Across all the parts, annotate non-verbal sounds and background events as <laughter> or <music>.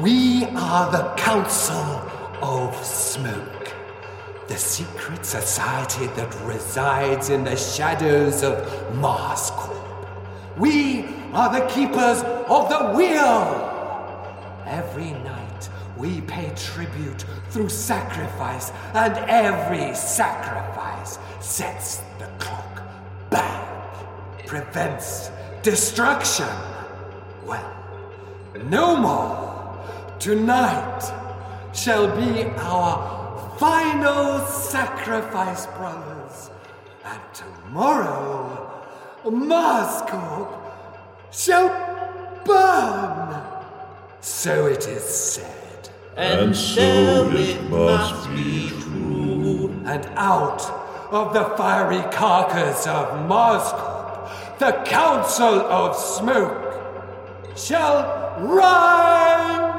We are the Council of Smoke, the secret society that resides in the shadows of Mars Corp. We are the keepers of the wheel. Every night we pay tribute through sacrifice, and every sacrifice sets the clock back, prevents destruction. Well, no more. Tonight shall be our final sacrifice, brothers. And tomorrow, Marscorp shall burn. So it is said. And so it must be true. And out of the fiery carcass of Marscorp, the Council of Smoke shall rise.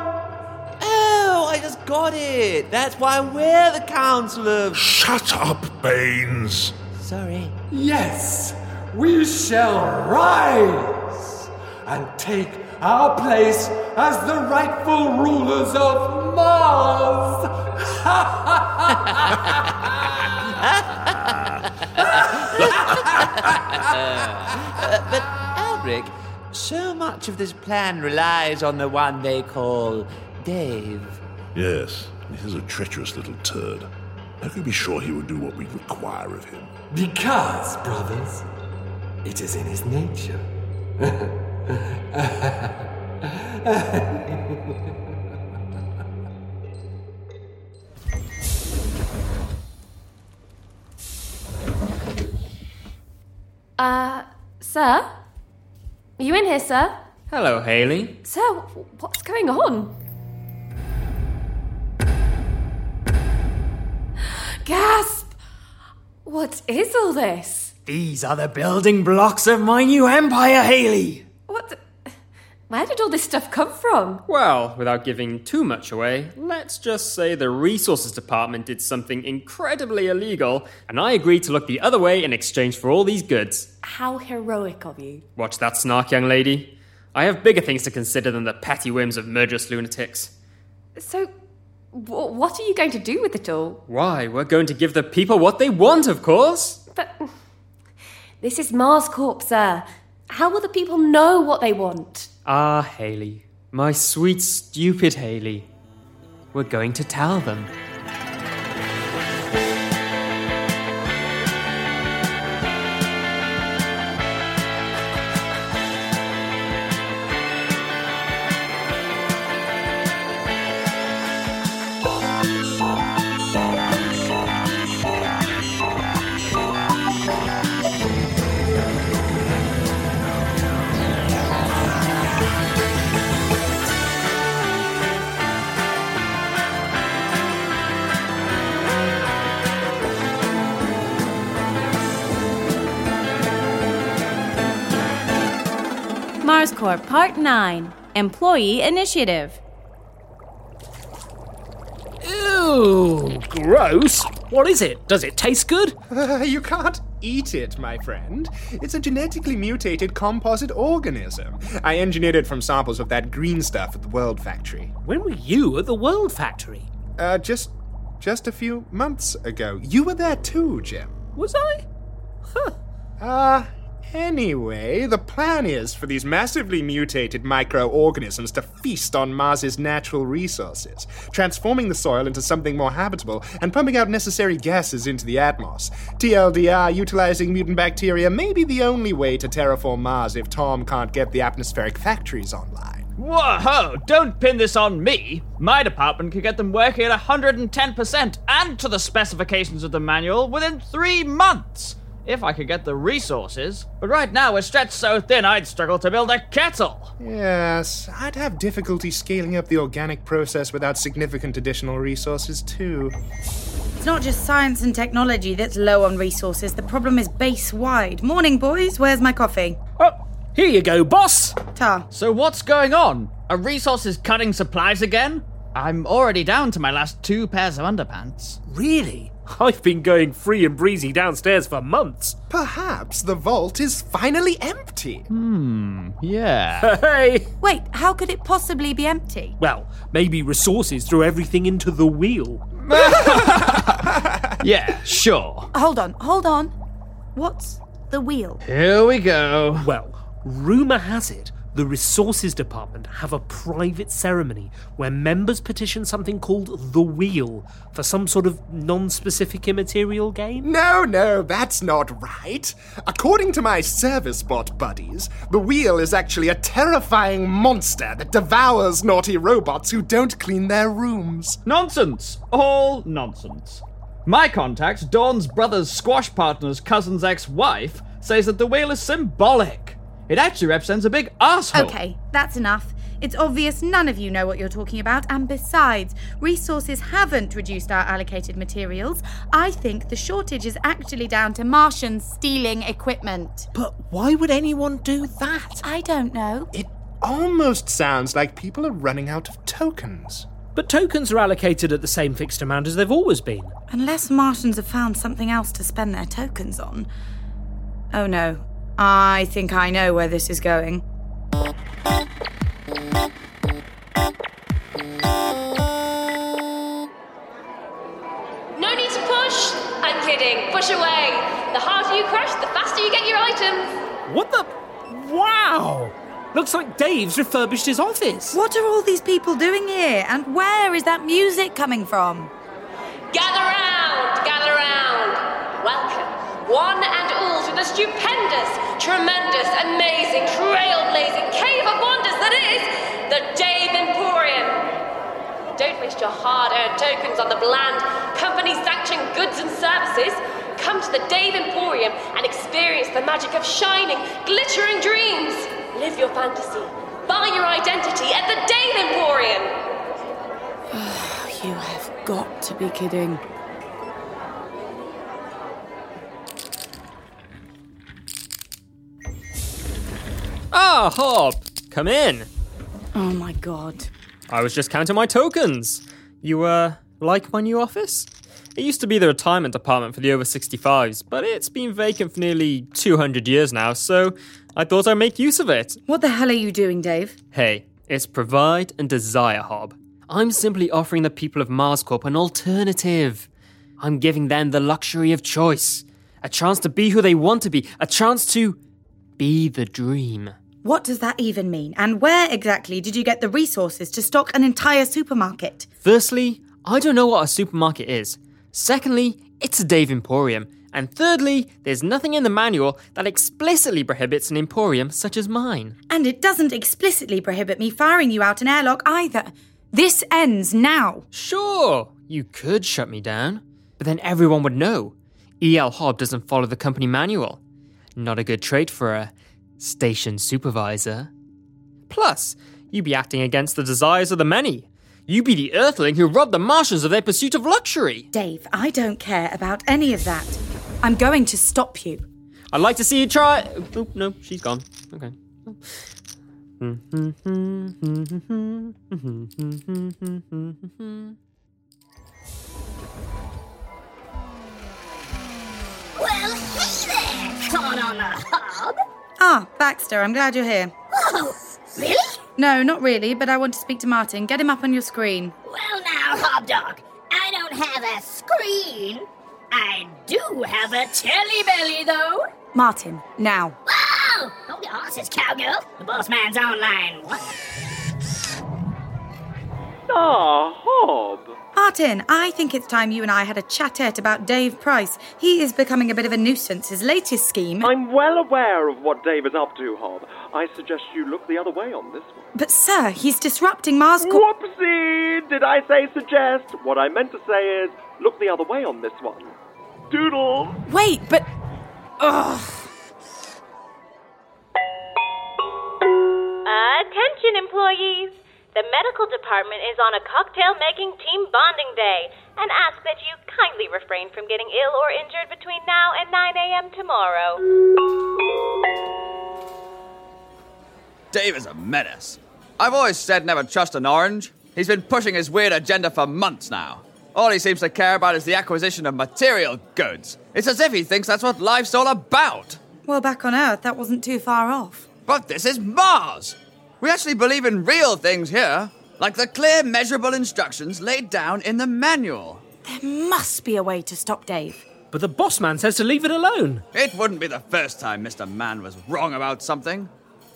I just got it. That's why we're the Council of. Shut up, Baines. Sorry. Yes, we shall rise and take our place as the rightful rulers of Mars. <laughs> But, Albrecht, so much of this plan relies on the one they call Dave. Yes, he's a treacherous little turd. How can we be sure he will do what we require of him? because, brothers, it is in his nature. <laughs> Uh, sir? Are you in here, sir? Hello, Haley. Sir, what's going on? Gasp! What is all this? These are the building blocks of my new empire, Haley. What? the- Where did all this stuff come from? Well, without giving too much away, let's just say the resources department did something incredibly illegal, and I agreed to look the other way in exchange for all these goods. How heroic of you. Watch that snark, young lady. I have bigger things to consider than the petty whims of murderous lunatics. So, w- what are you going to do with it all? Why, we're going to give the people what they want, of course. But this is Mars Corp, sir. How will the people know what they want? Ah, Haley. My sweet, stupid Haley. We're going to tell them. Mars Corp Part 9 Employee Initiative. Ew, gross. What is it? Does it taste good? Uh, <laughs> you can't eat it, my friend. It's a genetically mutated composite organism. I engineered it from samples of that green stuff at the World Factory. When were you at the World Factory? Uh, just, just a few months ago. You were there too, Jim. Was I? Huh. Uh, Anyway, the plan is for these massively mutated microorganisms to feast on Mars's natural resources, transforming the soil into something more habitable and pumping out necessary gases into the atmos. TLDR, utilizing mutant bacteria may be the only way to terraform Mars if Tom can't get the atmospheric factories online. Whoa, don't pin this on me. My department could get them working at 110% and to the specifications of the manual within three months if I could get the resources. But right now we're stretched so thin I'd struggle to build a kettle. Yes, I'd have difficulty scaling up the organic process without significant additional resources, too. It's not just science and technology that's low on resources, the problem is base wide. Morning, boys, where's my coffee? Oh, here you go, boss. Ta. So what's going on? Are resources cutting supplies again? I'm already down to my last two pairs of underpants. Really? I've been going free and breezy downstairs for months. Perhaps the vault is finally empty. Hmm, yeah. <laughs> Hey! Wait, how could it possibly be empty? Well, maybe resources threw everything into the wheel. <laughs> yeah, sure. Hold on, hold on. What's the wheel? Here we go. Well, rumour has it the Resources Department have a private ceremony where members petition something called the Wheel for some sort of non specific immaterial game? No, no, that's not right. According to my service bot buddies, the Wheel is actually a terrifying monster that devours naughty robots who don't clean their rooms. Nonsense! All nonsense. My contact, Dawn's brother's squash partner's cousin's ex wife, says that the wheel is symbolic. It actually represents a big asshole. Okay, that's enough. It's obvious none of you know what you're talking about, and besides, resources haven't reduced our allocated materials. I think the shortage is actually down to Martians stealing equipment. But why would anyone do that? I don't know. It almost sounds like people are running out of tokens. But tokens are allocated at the same fixed amount as they've always been. Unless Martians have found something else to spend their tokens on. Oh no, I think I know where this is going. No need to push! I'm kidding. Push away. The harder you crush, the faster you get your items. What the? Wow! Looks like Dave's refurbished his office. What are all these people doing here? And where is that music coming from? Gather round, gather round. Welcome, one and all, to the stupendous, tremendous, amazing, trailblazing cave of wonders that is the Dave Emporium. Don't waste your hard earned tokens on the bland, company sanctioned goods and services. Come to the Dave Emporium and experience the magic of shining, glittering dreams. Live your fantasy. Buy your identity at the Dave Emporium. <sighs> you have got to be kidding. Ah, Hob! Come in. Oh my god. I was just counting my tokens. You, uh, like my new office? It used to be the retirement department for the over 65s, but it's been vacant for nearly 200 years now, so I thought I'd make use of it. What the hell are you doing, Dave? Hey, it's provide and desire, Hob. I'm simply offering the people of MarsCorp an alternative. I'm giving them the luxury of choice, a chance to be who they want to be, a chance to be the dream. What does that even mean? And where exactly did you get the resources to stock an entire supermarket? Firstly, I don't know what a supermarket is. Secondly, it's a Dave Emporium. And thirdly, there's nothing in the manual that explicitly prohibits an emporium such as mine. And it doesn't explicitly prohibit me firing you out an airlock either. This ends now. Sure, you could shut me down, but then everyone would know. E.L. Hob doesn't follow the company manual. Not a good trait for a station supervisor. Plus, you be acting against the desires of the many. You be the earthling who robbed the Martians of their pursuit of luxury. Dave, I don't care about any of that. I'm going to stop you. I'd like to see you try. Oh, no, she's gone. Okay. Well, hey there, Todd on the hob. Ah, Baxter, I'm glad you're here. Oh, really? No, not really, but I want to speak to Martin. Get him up on your screen. Well, now, Hobdog, I don't have a screen. I do have a telly belly, though. Martin, now. Wow! Hold your horses, cowgirl. The boss man's online. What? Ah, Hob. Martin, I think it's time you and I had a chat about Dave Price. He is becoming a bit of a nuisance. His latest scheme. I'm well aware of what Dave is up to, Hob. I suggest you look the other way on this one. But, sir, he's disrupting Mars. Co- Whoopsie! Did I say suggest? What I meant to say is look the other way on this one. Doodle! Wait, but. Ugh. Attention, employees! The medical department is on a cocktail making team bonding day and ask that you kindly refrain from getting ill or injured between now and 9 a.m. tomorrow. Dave is a menace. I've always said never trust an orange. He's been pushing his weird agenda for months now. All he seems to care about is the acquisition of material goods. It's as if he thinks that's what life's all about. Well, back on Earth, that wasn't too far off. But this is Mars! We actually believe in real things here, like the clear, measurable instructions laid down in the manual. There must be a way to stop Dave. But the boss man says to leave it alone. It wouldn't be the first time Mr. Man was wrong about something. Do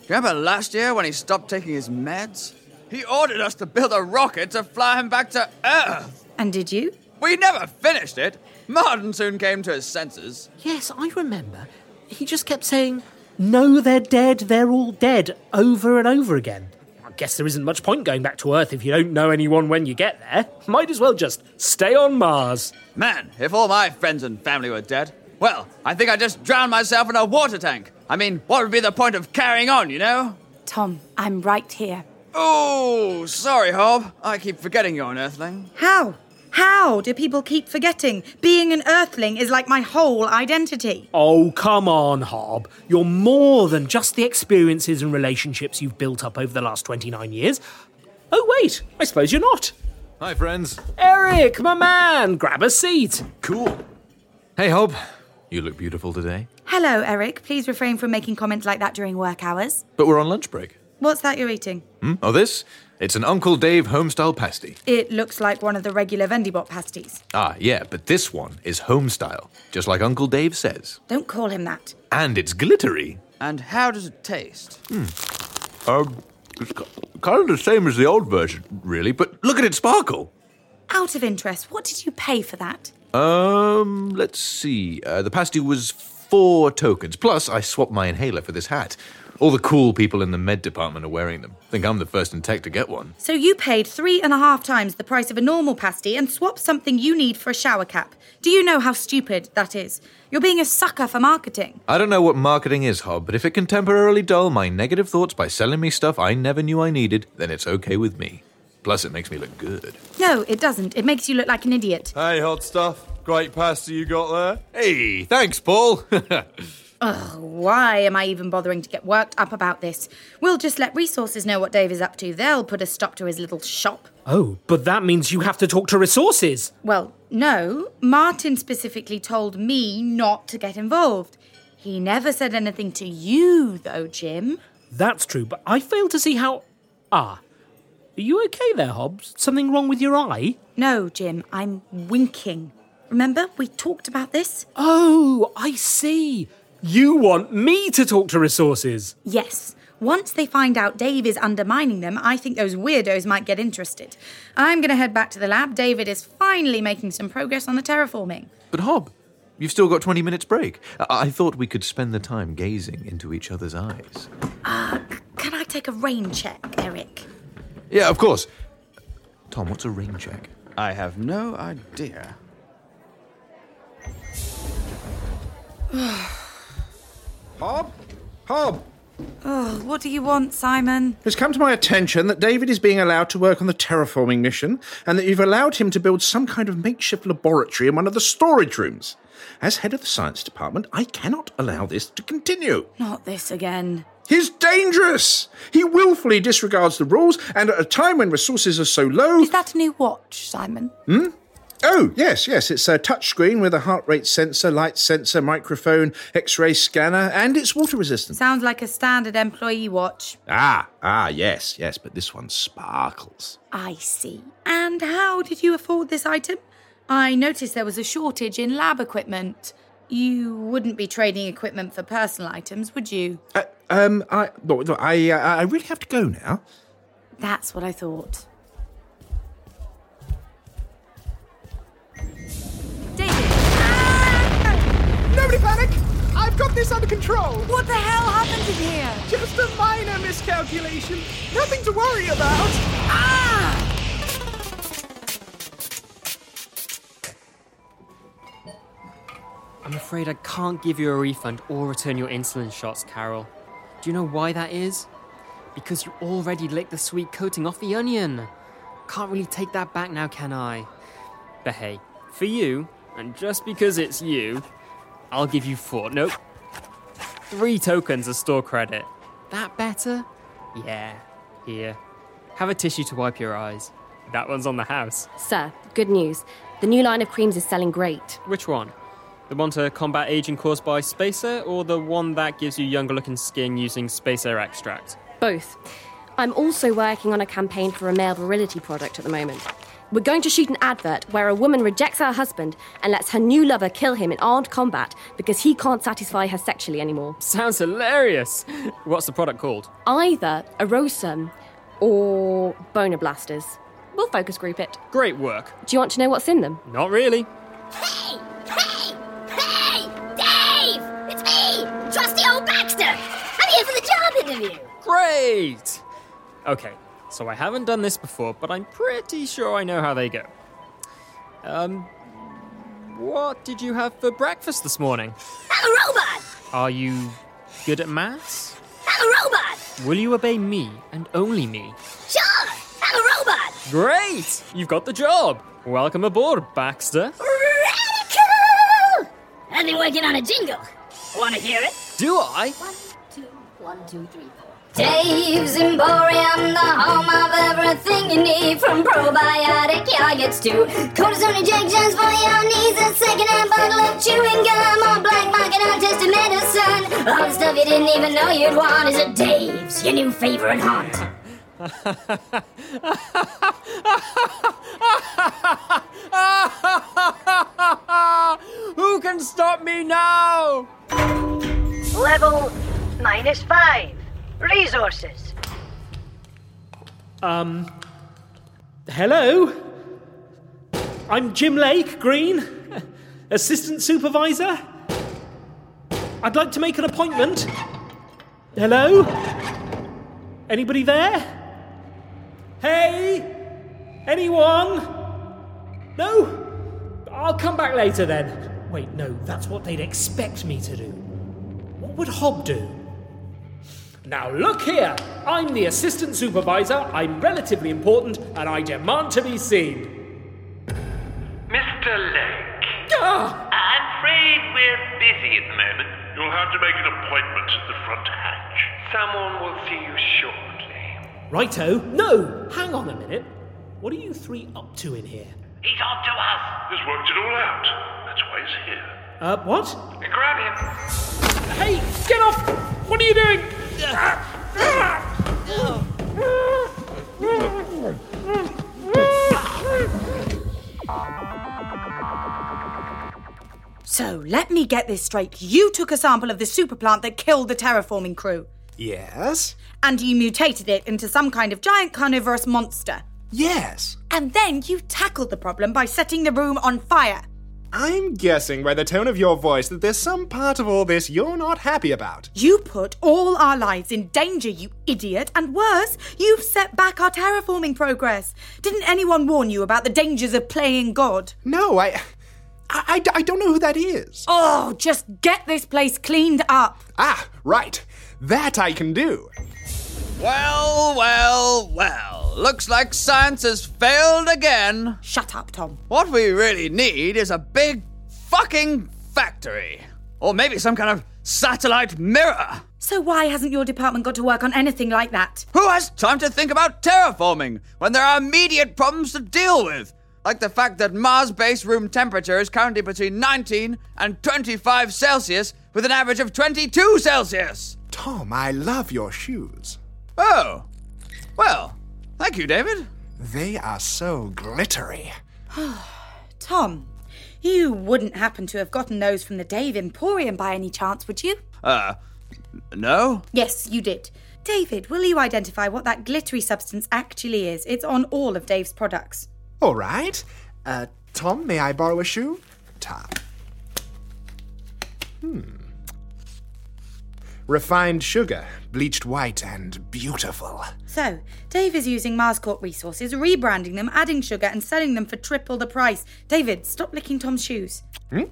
you remember last year when he stopped taking his meds? He ordered us to build a rocket to fly him back to Earth. And did you? We never finished it. Martin soon came to his senses. Yes, I remember. He just kept saying, No, they're dead, they're all dead, over and over again. I guess there isn't much point going back to Earth if you don't know anyone when you get there. Might as well just stay on Mars. Man, if all my friends and family were dead, well, I think I'd just drown myself in a water tank. I mean, what would be the point of carrying on, you know? Tom, I'm right here. Oh, sorry, Hob. I keep forgetting you're an Earthling. How? How do people keep forgetting? Being an Earthling is like my whole identity. Oh, come on, Hob. You're more than just the experiences and relationships you've built up over the last 29 years. Oh, wait, I suppose you're not. Hi, friends. Eric, my man, grab a seat. Cool. Hey, Hob. You look beautiful today. Hello, Eric. Please refrain from making comments like that during work hours. But we're on lunch break. What's that you're eating? Hmm? Oh, this? It's an Uncle Dave homestyle pasty. It looks like one of the regular Vendibot pasties. Ah, yeah, but this one is homestyle, just like Uncle Dave says. Don't call him that. And it's glittery. And how does it taste? Hmm. Um, it's kind of the same as the old version, really, but look at it sparkle. Out of interest, what did you pay for that? Um, let's see. Uh, the pasty was four tokens. Plus, I swapped my inhaler for this hat. All the cool people in the med department are wearing them. Think I'm the first in tech to get one. So you paid three and a half times the price of a normal pasty and swapped something you need for a shower cap. Do you know how stupid that is? You're being a sucker for marketing. I don't know what marketing is, Hob, but if it can temporarily dull my negative thoughts by selling me stuff I never knew I needed, then it's okay with me. Plus, it makes me look good. No, it doesn't. It makes you look like an idiot. Hey, hot stuff. Great pasta you got there. Hey, thanks, Paul. <laughs> Ugh, why am I even bothering to get worked up about this? We'll just let resources know what Dave is up to. They'll put a stop to his little shop. Oh, but that means you have to talk to resources. Well, no. Martin specifically told me not to get involved. He never said anything to you, though, Jim. That's true, but I fail to see how. Ah. Are you okay there, Hobbs? Something wrong with your eye? No, Jim, I'm winking. Remember, we talked about this? Oh, I see. You want me to talk to resources? Yes. Once they find out Dave is undermining them, I think those weirdos might get interested. I'm going to head back to the lab. David is finally making some progress on the terraforming. but, Hob, you've still got 20 minutes break. I-, I thought we could spend the time gazing into each other's eyes. Uh, c- can I take a rain check, Eric? Yeah, of course. Tom, what's a rain check? I have no idea. <sighs> <sighs> <sighs> Hob? Hob! Oh, what do you want, Simon? It's come to my attention that David is being allowed to work on the terraforming mission and that you've allowed him to build some kind of makeshift laboratory in one of the storage rooms. As head of the science department, I cannot allow this to continue. Not this again. He's dangerous! He willfully disregards the rules, and at a time when resources are so low. Is that a new watch, Simon? Hmm? Oh, yes, yes. It's a touchscreen with a heart rate sensor, light sensor, microphone, x ray scanner, and it's water resistant. Sounds like a standard employee watch. Ah, ah, yes, yes, but this one sparkles. I see. And how did you afford this item? I noticed there was a shortage in lab equipment. You wouldn't be trading equipment for personal items, would you? Uh, um, I, I, uh, I really have to go now. That's what I thought. I've got this under control! What the hell happened in here? Just a minor miscalculation. Nothing to worry about. Ah! I'm afraid I can't give you a refund or return your insulin shots, Carol. Do you know why that is? Because you already licked the sweet coating off the onion. Can't really take that back now, can I? But hey, for you, and just because it's you, I'll give you four. Nope. Three tokens of store credit. That better? Yeah. Here. Have a tissue to wipe your eyes. That one's on the house. Sir, good news. The new line of creams is selling great. Which one? The one to combat aging caused by Spacer, or the one that gives you younger looking skin using Spacer extract? Both. I'm also working on a campaign for a male virility product at the moment. We're going to shoot an advert where a woman rejects her husband and lets her new lover kill him in armed combat because he can't satisfy her sexually anymore. Sounds hilarious! What's the product called? Either Erosum or Boner Blasters. We'll focus group it. Great work. Do you want to know what's in them? Not really. Hey! Hey! Hey! Dave! It's me! Trusty old Baxter! I'm here for the job interview! Great! Okay, so I haven't done this before, but I'm pretty sure I know how they go. Um, what did you have for breakfast this morning? A robot! Are you good at maths? A robot! Will you obey me and only me? Sure! I'm a robot! Great! You've got the job! Welcome aboard, Baxter. Radical! I've been working on a jingle. Want to hear it? Do I? One, two, three, four. Dave's Emporium, the home of everything you need from probiotic yogurts to cortisone injections for your knees, a second-hand bottle of chewing gum, or black market untested medicine. All the stuff you didn't even know you'd want is at Dave's, your new favorite haunt. <laughs> Who can stop me now? Level minus five. Resources. Um. Hello? I'm Jim Lake, Green, Assistant Supervisor. I'd like to make an appointment. Hello? Anybody there? Hey? Anyone? No? I'll come back later then. Wait, no, that's what they'd expect me to do. What would Hob do? Now look here! I'm the assistant supervisor, I'm relatively important, and I demand to be seen. Mr. Lake. Ah! I'm afraid we're busy at the moment. You'll have to make an appointment at the front hatch. Someone will see you shortly. Righto. No! Hang on a minute. What are you three up to in here? He's on to us. He's worked it all out. That's why he's here. Uh, what? Grab him. Hey, get off! What are you doing? So, let me get this straight. You took a sample of the superplant that killed the terraforming crew, Yes? and you mutated it into some kind of giant carnivorous monster. Yes. And then you tackled the problem by setting the room on fire. I'm guessing by the tone of your voice that there's some part of all this you're not happy about. You put all our lives in danger, you idiot, and worse, you've set back our terraforming progress. Didn't anyone warn you about the dangers of playing God? No, I. I, I don't know who that is. Oh, just get this place cleaned up. Ah, right. That I can do. Well, well, well. Looks like science has failed again. Shut up, Tom. What we really need is a big fucking factory. Or maybe some kind of satellite mirror. So why hasn't your department got to work on anything like that? Who has time to think about terraforming when there are immediate problems to deal with? Like the fact that Mars base room temperature is currently between 19 and 25 Celsius with an average of 22 Celsius. Tom, I love your shoes. Oh. Well, thank you, David. They are so glittery. <sighs> Tom, you wouldn't happen to have gotten those from the Dave Emporium by any chance, would you? Uh, no? Yes, you did. David, will you identify what that glittery substance actually is? It's on all of Dave's products. All right. Uh, Tom, may I borrow a shoe? Ta. Hmm. Refined sugar, bleached white, and beautiful. So, Dave is using Marscorp resources, rebranding them, adding sugar, and selling them for triple the price. David, stop licking Tom's shoes. Hmm?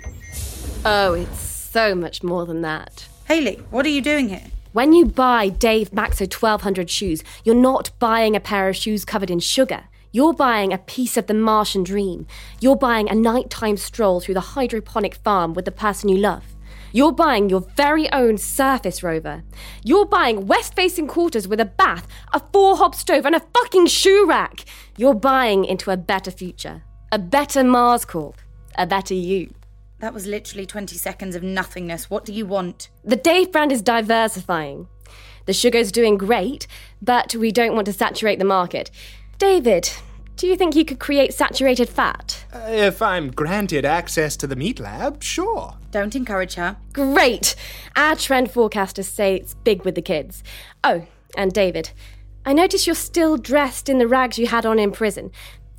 Oh, it's so much more than that. Haley, what are you doing here? When you buy Dave Maxo 1200 shoes, you're not buying a pair of shoes covered in sugar. You're buying a piece of the Martian dream. You're buying a nighttime stroll through the hydroponic farm with the person you love. You're buying your very own surface rover. You're buying west facing quarters with a bath, a four hob stove, and a fucking shoe rack. You're buying into a better future. A better Mars Corp. A better you. That was literally 20 seconds of nothingness. What do you want? The Dave brand is diversifying. The sugar's doing great, but we don't want to saturate the market. David, do you think you could create saturated fat? Uh, if I'm granted access to the meat lab, sure. Don't encourage her. Great! Our trend forecasters say it's big with the kids. Oh, and David, I notice you're still dressed in the rags you had on in prison.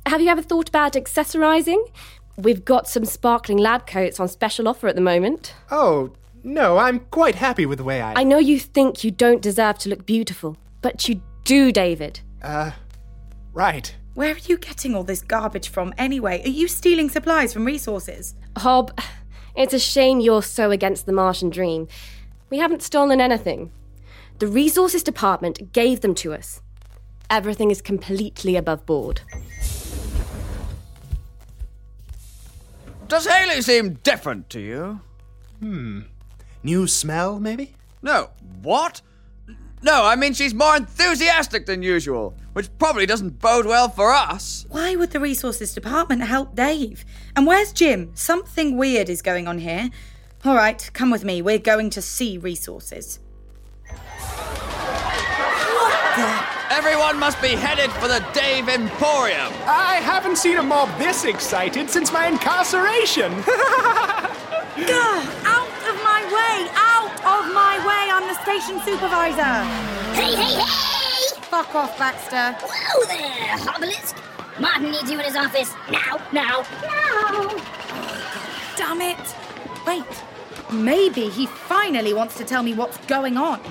Have you ever thought about accessorizing? We've got some sparkling lab coats on special offer at the moment. Oh, no, I'm quite happy with the way I. I know you think you don't deserve to look beautiful, but you do, David. Uh, right. Where are you getting all this garbage from anyway? Are you stealing supplies from resources? Hob, it's a shame you're so against the Martian dream. We haven't stolen anything. The resources department gave them to us. Everything is completely above board. Does Haley seem different to you? Hmm. New smell, maybe? No. What? No, I mean she's more enthusiastic than usual, which probably doesn't bode well for us. Why would the resources department help Dave? And where's Jim? Something weird is going on here. All right, come with me. We're going to see resources. Everyone must be headed for the Dave Emporium. I haven't seen a mob this excited since my incarceration. <laughs> Gah! Out of my way! Out of my way! I'm the station supervisor. Hey, hey, hey! Fuck off, Baxter. Whoa there, Obelisk! Martin needs you in his office. Now, now, now! Damn it! Wait. Maybe he finally wants to tell me what's going on.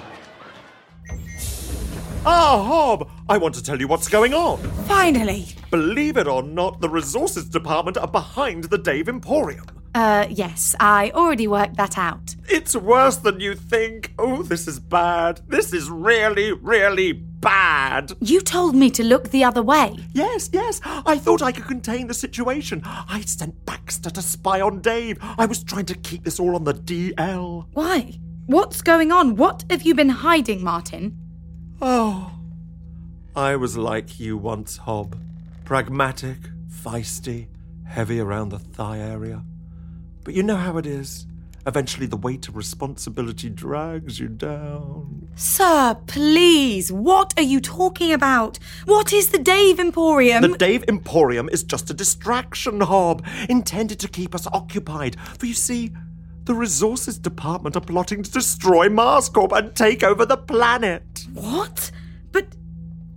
Ah, Hob! I want to tell you what's going on. Finally. Believe it or not, the resources department are behind the Dave Emporium. Uh, yes, I already worked that out. It's worse than you think. Oh, this is bad. This is really, really bad. You told me to look the other way. Yes, yes. I thought I could contain the situation. I sent Baxter to spy on Dave. I was trying to keep this all on the DL. Why? What's going on? What have you been hiding, Martin? Oh. I was like you once, Hob. Pragmatic, feisty, heavy around the thigh area. But you know how it is. Eventually, the weight of responsibility drags you down. Sir, please, what are you talking about? What is the Dave Emporium? The Dave Emporium is just a distraction, Hob, intended to keep us occupied. For you see, the resources department are plotting to destroy Marscorp and take over the planet. What? But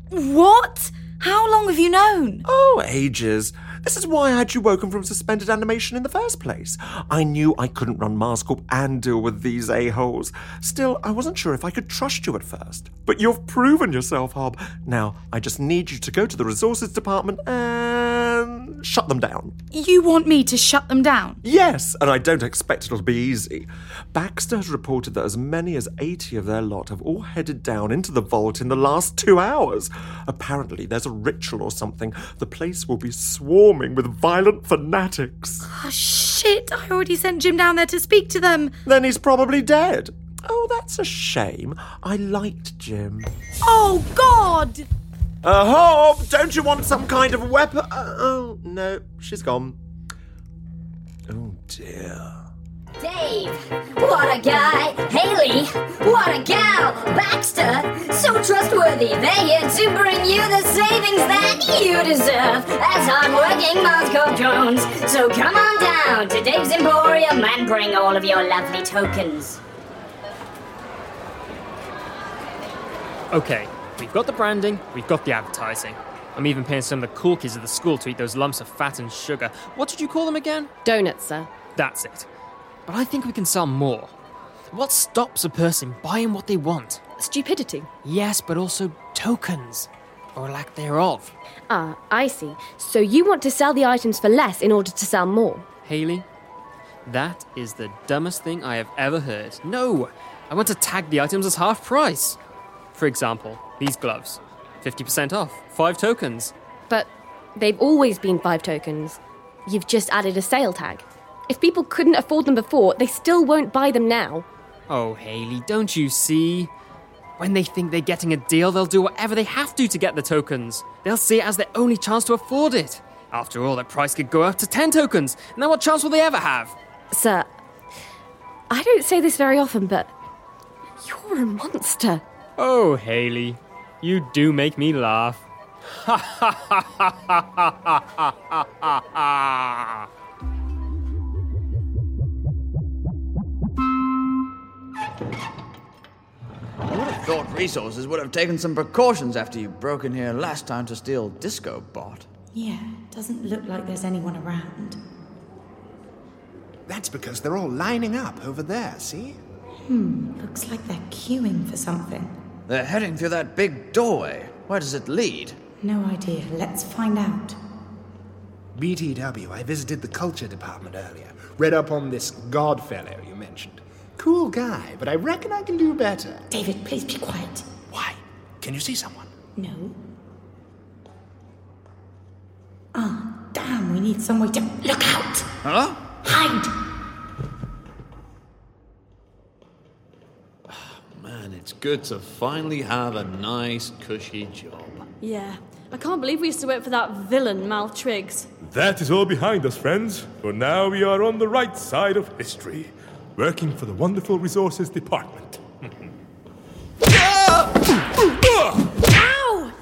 what? How long have you known? Oh, ages. This is why I had you woken from suspended animation in the first place. I knew I couldn't run Marscorp and deal with these a-holes. Still, I wasn't sure if I could trust you at first. But you've proven yourself, Hob. Now, I just need you to go to the resources department and shut them down. You want me to shut them down? Yes, and I don't expect it'll be easy. Baxter has reported that as many as 80 of their lot have all headed down into the vault in the last two hours. Apparently, there's a ritual or something. The place will be swarming with violent fanatics. Oh, shit. I already sent Jim down there to speak to them. Then he's probably dead. Oh, that's a shame. I liked Jim. Oh, God! Uh, Hob, don't you want some kind of weapon? Uh, oh, no, she's gone. Oh, dear. Dave, what a guy. Haley, what a gal. Baxter, so trustworthy. They're here to bring you the savings that you deserve as I'm hardworking Marscorp drones. So come on down to Dave's Emporium and bring all of your lovely tokens. Okay, we've got the branding, we've got the advertising. I'm even paying some of the cool kids at the school to eat those lumps of fat and sugar. What did you call them again? Donuts, sir. That's it. But I think we can sell more. What stops a person buying what they want? Stupidity. Yes, but also tokens. Or lack thereof. Ah, I see. So you want to sell the items for less in order to sell more? Haley, that is the dumbest thing I have ever heard. No! I want to tag the items as half price. For example, these gloves 50% off, 5 tokens. But they've always been five tokens. You've just added a sale tag. If people couldn't afford them before, they still won't buy them now. Oh, Haley, don't you see? When they think they're getting a deal, they'll do whatever they have to to get the tokens. They'll see it as their only chance to afford it. After all, their price could go up to 10 tokens, then what chance will they ever have? Sir, I don't say this very often, but you're a monster. Oh, Haley, you do make me laugh. <laughs> Ha ha ha ha ha ha ha ha ha! I would have thought resources would have taken some precautions after you broke in here last time to steal Disco Bot. Yeah, doesn't look like there's anyone around. That's because they're all lining up over there, see? Hmm, looks like they're queuing for something. They're heading through that big doorway. Where does it lead? No idea. Let's find out. BTW, I visited the culture department earlier. Read up on this Godfellow you mentioned. Cool guy, but I reckon I can do better. David, please be quiet. Why? Can you see someone? No. Ah, damn, we need some way to. Look out! Huh? Hide! Man, it's good to finally have a nice, cushy job. Yeah. I can't believe we used to work for that villain, Mal Triggs. That is all behind us, friends. For now, we are on the right side of history, working for the Wonderful Resources Department. Ow!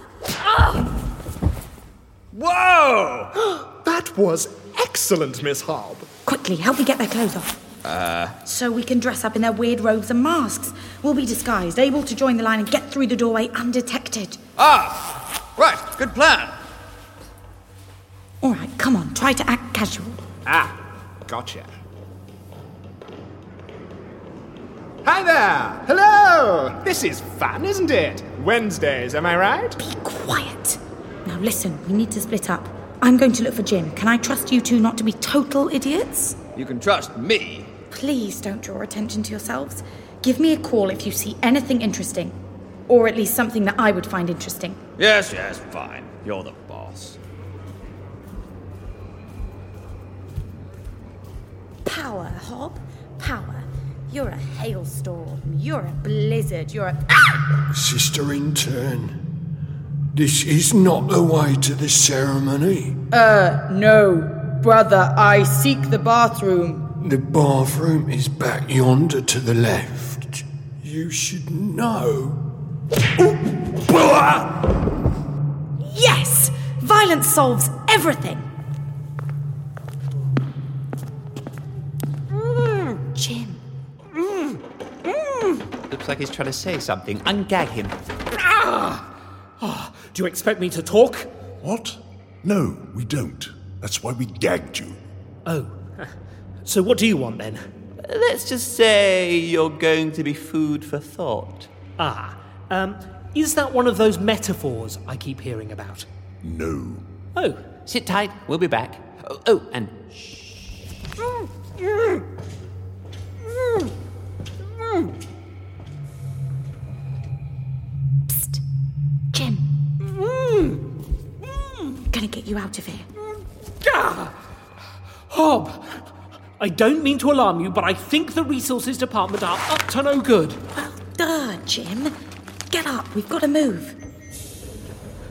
Whoa! <gasps> that was excellent, Miss Hob. Quickly, help me get their clothes off. Uh, So we can dress up in their weird robes and masks. We'll be disguised, able to join the line and get through the doorway undetected. ah! Right, good plan. All right, come on, try to act casual. Ah, gotcha. Hi there! Hello! This is fun, isn't it? Wednesdays, am I right? Be quiet. Now listen, we need to split up. I'm going to look for Jim. Can I trust you two not to be total idiots? You can trust me. Please don't draw attention to yourselves. Give me a call if you see anything interesting. Or at least something that I would find interesting. Yes, yes, fine. You're the boss. Power, Hob. Power. You're a hailstorm. You're a blizzard. You're a. Sister Intern, this is not the way to the ceremony. Uh, no. Brother, I seek the bathroom. The bathroom is back yonder to the left. You should know. Yes! Violence solves everything! Like he's trying to say something. Ungag him. Ah, do you expect me to talk? What? No, we don't. That's why we gagged you. Oh. So what do you want then? Let's just say you're going to be food for thought. Ah, um, is that one of those metaphors I keep hearing about? No. Oh. Sit tight, we'll be back. Oh, oh and Jim. Mmm. Gonna get you out of here. Hob! I don't mean to alarm you, but I think the resources department are up to no good. Well, duh, Jim. Get up, we've got to move.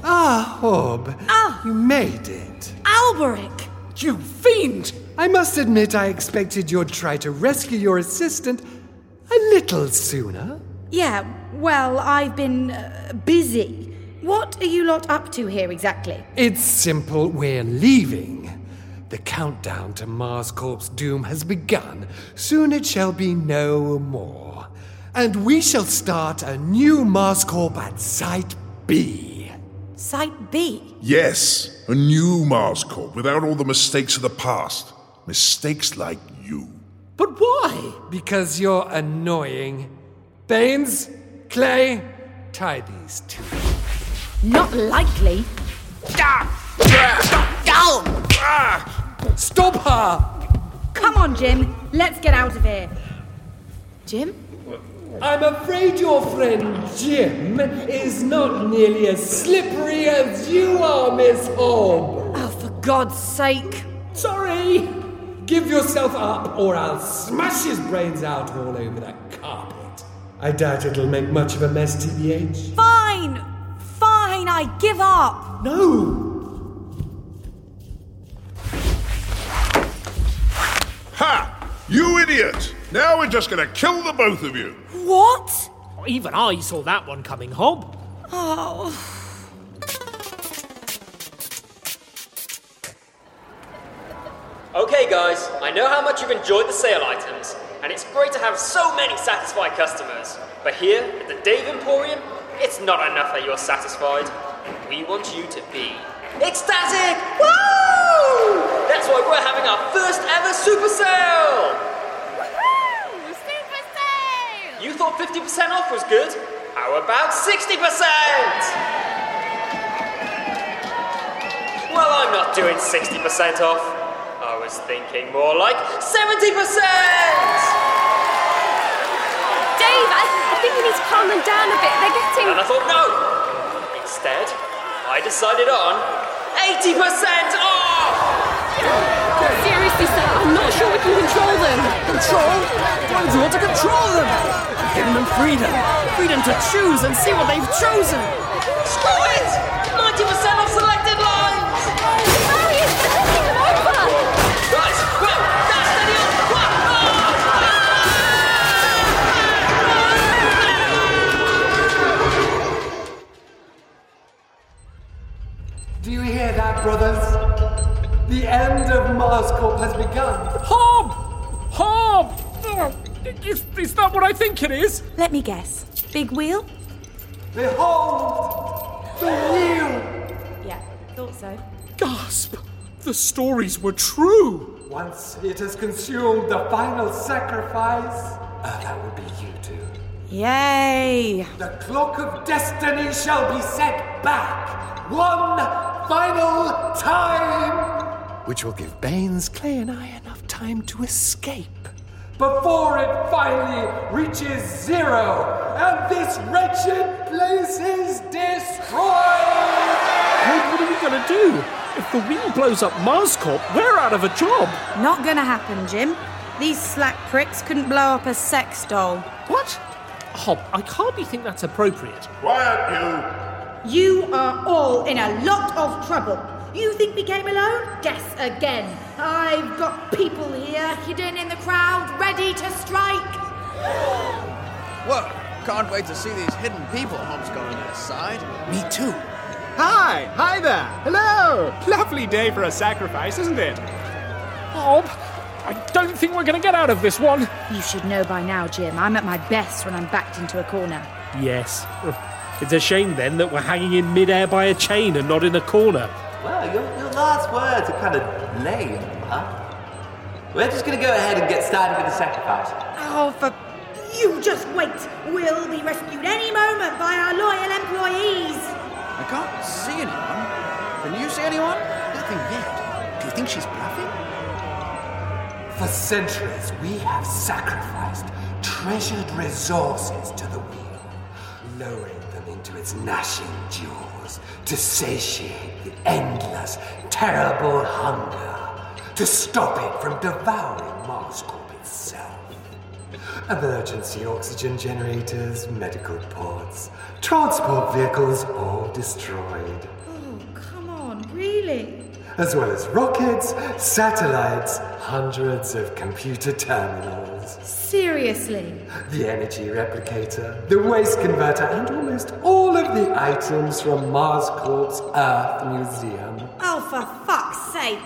Ah, Hob. Ah! You made it. Alberic! You fiend! I must admit, I expected you'd try to rescue your assistant a little sooner. Yeah, well, I've been uh, busy. What are you lot up to here exactly? It's simple, we're leaving. The countdown to Mars Corp's doom has begun. Soon it shall be no more. And we shall start a new Mars Corp at Site B. Site B? Yes, a new Mars Corp without all the mistakes of the past. Mistakes like you. But why? Because you're annoying. Baines, Clay, tie these two. Not likely. Stop her! Come on, Jim. Let's get out of here. Jim? I'm afraid your friend Jim is not nearly as slippery as you are, Miss Hob. Oh, for God's sake. Sorry! Give yourself up, or I'll smash his brains out all over that carpet. I doubt it'll make much of a mess, TBH. Fine! Fine, I give up. No! Ha! You idiot! Now we're just gonna kill the both of you. What? Even I saw that one coming, Hob. Oh. Okay, guys, I know how much you've enjoyed the sale items, and it's great to have so many satisfied customers. But here at the Dave Emporium, it's not enough that you're satisfied. We want you to be ecstatic! Woo! That's why we're having our first ever super sale! Super sale! You thought 50% off was good? How about 60%? Well, I'm not doing 60% off. I was thinking more like 70%! Dave, I, I think you need to calm them down a bit. They're getting. And I thought, no! Instead, I decided on 80% off! Seriously, sir, I'm not sure we can control them. Control? Why would you want to control them? Giving them freedom. Freedom to choose and see what they've chosen. Screw it! 90% off you brothers? The end of Mars Corp has begun. Hob! Hob! Oh, Is, is that what I think it is? Let me guess. Big wheel? Behold! The wheel! Yeah, thought so. Gasp! The stories were true! Once it has consumed the final sacrifice, uh, that will be you two. Yay! The clock of destiny shall be set back one final time, which will give Baines, Clay, and I enough time to escape before it finally reaches zero and this wretched place is destroyed. Well, what are we gonna do? If the wheel blows up Mars Corp, we're out of a job. Not gonna happen, Jim. These slack pricks couldn't blow up a sex doll. What? Hob, I hardly think that's appropriate. Quiet, You are all in a lot of trouble. You think we came alone? Guess again. I've got people here hidden in the crowd, ready to strike. Whoa, can't wait to see these hidden people Hob's got on his side. Me too. Hi, hi there. Hello. Lovely day for a sacrifice, isn't it? Hob, I don't think we're gonna get out of this one. You should know by now, Jim. I'm at my best when I'm backed into a corner. Yes. It's a shame then that we're hanging in midair by a chain and not in a corner. Well, your, your last words are kind of lame, huh? We're just gonna go ahead and get started with the sacrifice. Oh, for you just wait. We'll be rescued any moment by our loyal employees. I can't see anyone. Can you see anyone? Nothing yet. Do you think she's bluffing? For centuries, we have sacrificed treasured resources to the wheel, lowering them into its gnashing jaws to satiate the endless, terrible hunger, to stop it from devouring Mars Corp itself. Emergency oxygen generators, medical pods, transport vehicles all destroyed. Oh, come on, really? As well as rockets, satellites, hundreds of computer terminals, Seriously? the energy replicator, the waste converter, and almost all of the items from Mars Corp's Earth Museum. Oh, for fuck's sake.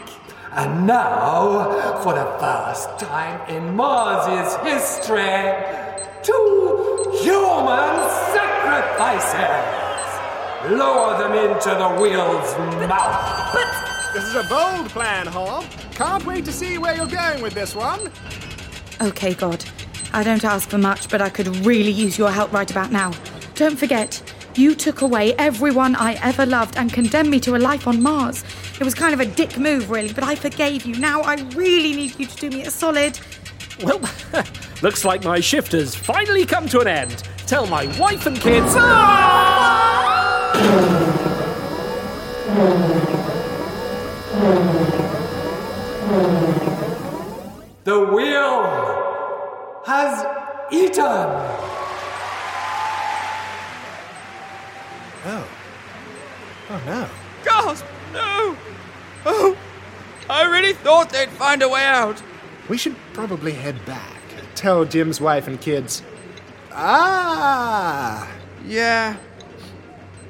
And now, for the first time in Mars's history, two human sacrifices! Lower them into the wheel's mouth. This is a bold plan, Hob. Can't wait to see where you're going with this one. Okay, God. I don't ask for much, but I could really use your help right about now. Don't forget, you took away everyone I ever loved and condemned me to a life on Mars. It was kind of a dick move, really, but I forgave you. Now I really need you to do me a solid. Well, <laughs> looks like my shift has finally come to an end. Tell my wife and kids. Ah! The wheel has eaten. Oh. Oh no. Gasp! No! Oh! I really thought they'd find a way out. We should probably head back. Tell Jim's wife and kids. Ah! Yeah.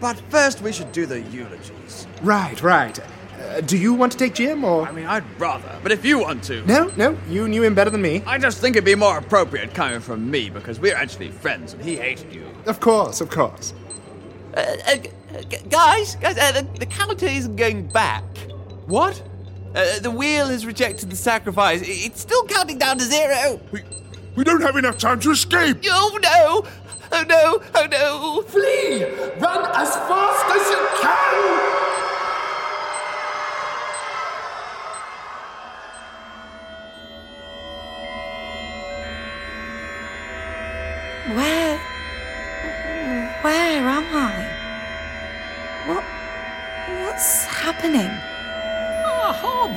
But first we should do the eulogies. Right, right. Uh, do you want to take Jim or. I mean, I'd rather, but if you want to. No, no, you knew him better than me. I just think it'd be more appropriate coming from me because we're actually friends and he hated you. Of course, of course. Uh, uh, g- g- guys, guys, uh, the, the counter isn't going back. What? Uh, the wheel has rejected the sacrifice. It's still counting down to zero. We, we don't have enough time to escape. Oh no! Oh no! Oh no! Flee! Run as fast as you can! Where. Where am I? What. What's happening? Ah, Hob!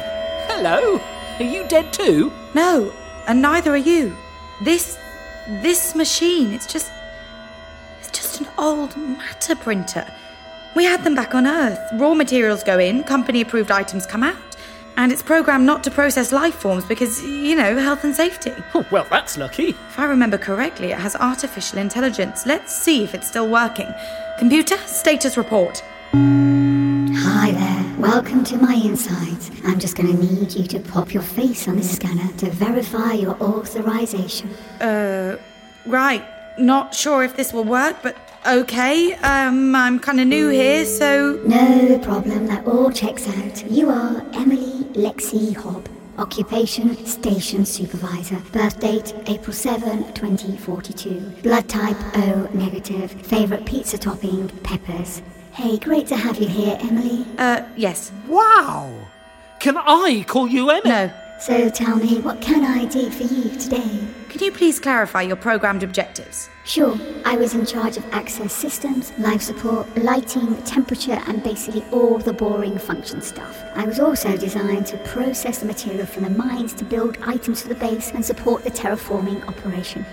Hello! Are you dead too? No, and neither are you. This. this machine, it's just. It's just an old matter printer. We had them back on Earth. Raw materials go in, company approved items come out. And it's programmed not to process life forms because, you know, health and safety. <laughs> Oh, well, that's lucky. If I remember correctly, it has artificial intelligence. Let's see if it's still working. Computer, status report. Hi there, welcome to my insides. I'm just going to need you to pop your face on this scanner to verify your authorization. Uh, right. Not sure if this will work, but okay. Um, I'm kind of new here, so. No problem, that all checks out. You are Emily Lexi Hob. Occupation Station Supervisor. Birth date April 7, 2042. Blood type O negative. Favorite pizza topping peppers. Hey, great to have you here, Emily. Uh, yes. Wow! Can I call you Emily? No. So tell me, what can I do for you today? Can you please clarify your programmed objectives? Sure, I was in charge of access systems, life support, lighting, temperature, and basically all the boring function stuff. I was also designed to process the material from the mines to build items for the base and support the terraforming operation.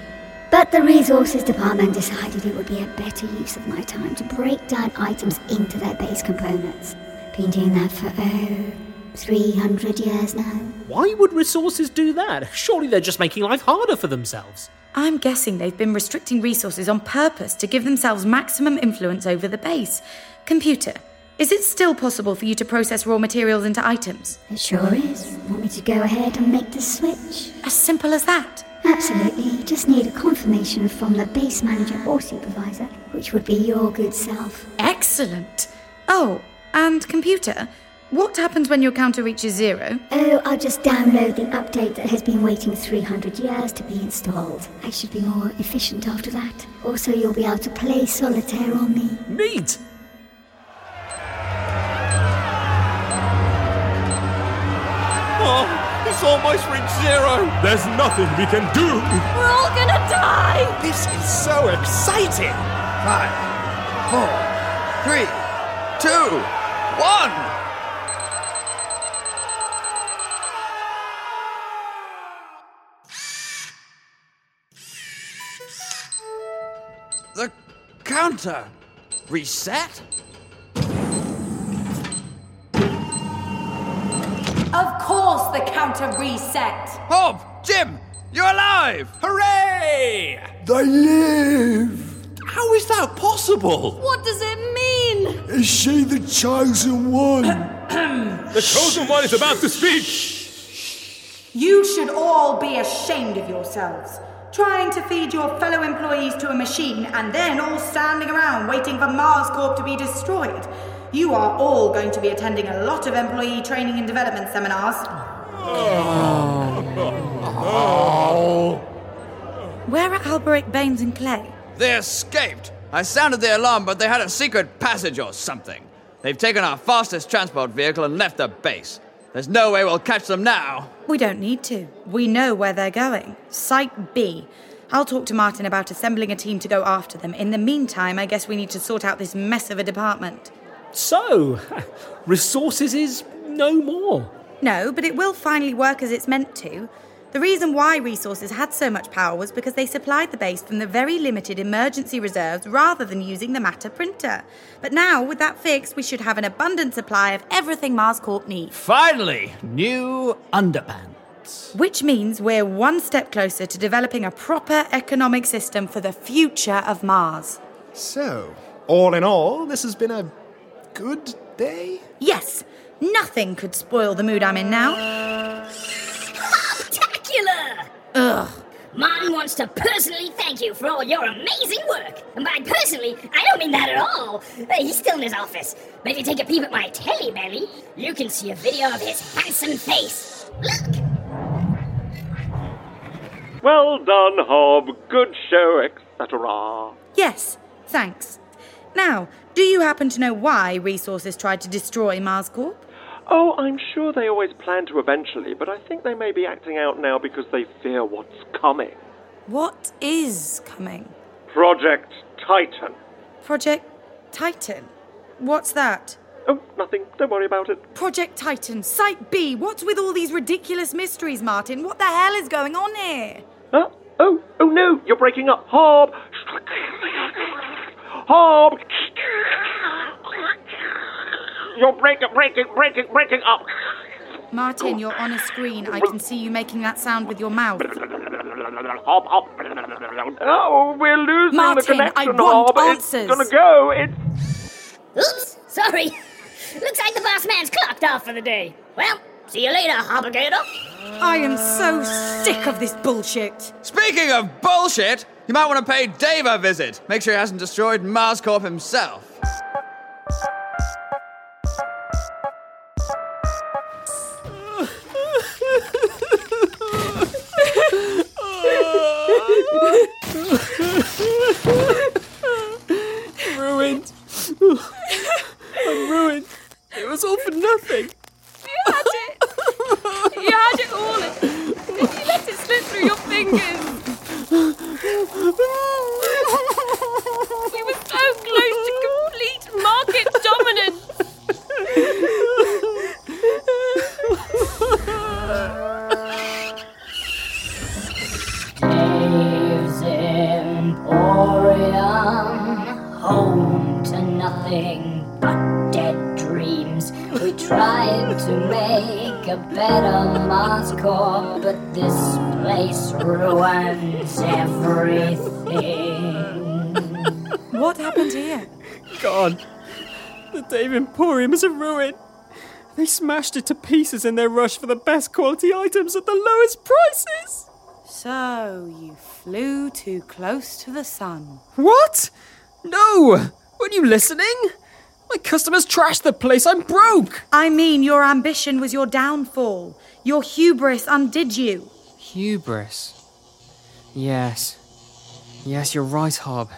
But the resources department decided it would be a better use of my time to break down items into their base components. Been doing that for, oh, 300 years now. Why would resources do that? Surely they're just making life harder for themselves. I'm guessing they've been restricting resources on purpose to give themselves maximum influence over the base. Computer, is it still possible for you to process raw materials into items? It sure is. Want me to go ahead and make the switch? As simple as that? Absolutely. Just need a confirmation from the base manager or supervisor, which would be your good self. Excellent. Oh, and computer, what happens when your counter reaches zero? Oh, I'll just download the update that has been waiting 300 years to be installed. I should be more efficient after that. Also, you'll be able to play solitaire on me. Neat! Oh, it's almost reached zero. There's nothing we can do. We're all gonna die! This is so exciting! Five, four, three, two, one. Counter reset? Of course, the counter reset. Hob, Jim, you're alive! Hooray! They live! How is that possible? What does it mean? Is she the chosen one? <coughs> The chosen one is about to speak. You should all be ashamed of yourselves. Trying to feed your fellow employees to a machine and then all standing around waiting for Mars Corp to be destroyed. You are all going to be attending a lot of employee training and development seminars. Oh. Where are Alberic, Baines, and Clay? They escaped! I sounded the alarm, but they had a secret passage or something. They've taken our fastest transport vehicle and left the base. There's no way we'll catch them now. We don't need to. We know where they're going. Site B. I'll talk to Martin about assembling a team to go after them. In the meantime, I guess we need to sort out this mess of a department. So, <laughs> resources is no more. No, but it will finally work as it's meant to. The reason why Resources had so much power was because they supplied the base from the very limited emergency reserves rather than using the matter printer. But now, with that fixed, we should have an abundant supply of everything Mars Corp needs. Finally, new underpants. Which means we're one step closer to developing a proper economic system for the future of Mars. So, all in all, this has been a good day? Yes, nothing could spoil the mood I'm in now. Spectacular! Ugh. Martin wants to personally thank you for all your amazing work. And by personally, I don't mean that at all. Uh, he's still in his office. But if you take a peep at my telly belly, you can see a video of his handsome face. Look! Well done, Hob. Good show, etc. Yes, thanks. Now, do you happen to know why Resources tried to destroy Mars Corp? Oh, I'm sure they always plan to eventually, but I think they may be acting out now because they fear what's coming. What is coming? Project Titan. Project Titan. What's that? Oh, nothing. Don't worry about it. Project Titan, Site B. What's with all these ridiculous mysteries, Martin? What the hell is going on here? Huh? Oh, oh no, you're breaking up. Hob! Hob! You're breaking, breaking, breaking, breaking up. Martin, you're on a screen. I can see you making that sound with your mouth. Hop, hop. Oh, we're losing Martin, the connection, I want Hob. answers. It's gonna go. It's. Oops, sorry. <laughs> Looks like the boss man's clocked off for the day. Well, see you later, Obligator. I am so sick of this bullshit. Speaking of bullshit, you might want to pay Dave a visit. Make sure he hasn't destroyed Mars Corp himself. Home to nothing but dead dreams. We tried to make a better Mars Corp, but this place ruins everything. What happened here? God, the Dave Emporium is a ruin. They smashed it to pieces in their rush for the best quality items at the lowest prices. So, you flew too close to the sun. What? No! Weren't you listening? My customers trashed the place. I'm broke. I mean, your ambition was your downfall. Your hubris undid you. Hubris. Yes. Yes, you're right, Hob.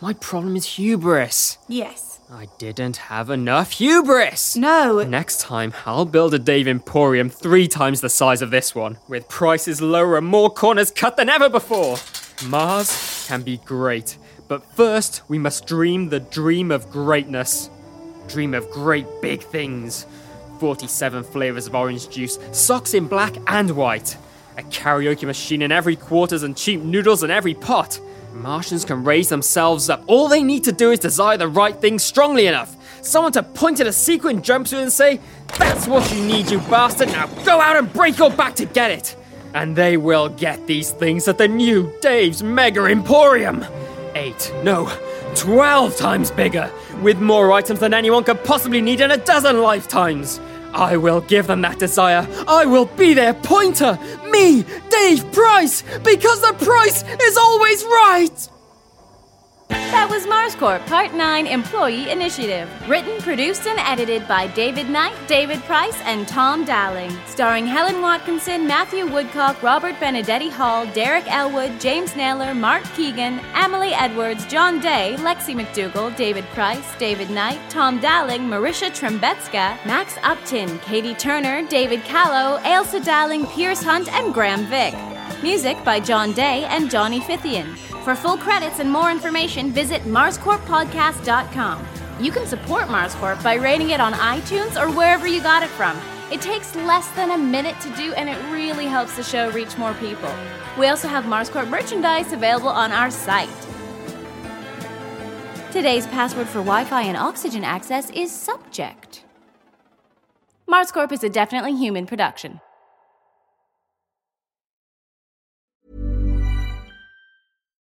My problem is hubris. Yes. I didn't have enough hubris. No. Next time, I'll build a Dave Emporium three times the size of this one, with prices lower and more corners cut than ever before. Mars can be great, but first we must dream the dream of greatness. Dream of great big things. 47 flavors of orange juice, socks in black and white. A karaoke machine in every quarters and cheap noodles in every pot. Martians can raise themselves up. All they need to do is desire the right thing strongly enough. Someone to point at a sequin jumpsuit and say, That's what you need, you bastard. Now go out and break your back to get it. And they will get these things at the new Dave's Mega Emporium. Eight, no, twelve times bigger, with more items than anyone could possibly need in a dozen lifetimes. I will give them that desire. I will be their pointer. Me, Dave Price, because the price is always right. That was Mars Corp Part 9 Employee Initiative. Written, produced, and edited by David Knight, David Price, and Tom Dowling. Starring Helen Watkinson, Matthew Woodcock, Robert Benedetti Hall, Derek Elwood, James Naylor, Mark Keegan, Emily Edwards, John Day, Lexi McDougall, David Price, David Knight, Tom Dowling, Marisha Trembetska, Max Upton, Katie Turner, David Callow, Ailsa Dowling, Pierce Hunt, and Graham Vick. Music by John Day and Johnny Fithian. For full credits and more information, visit MarsCorpPodcast.com. You can support MarsCorp by rating it on iTunes or wherever you got it from. It takes less than a minute to do, and it really helps the show reach more people. We also have MarsCorp merchandise available on our site. Today's password for Wi Fi and oxygen access is subject. MarsCorp is a definitely human production.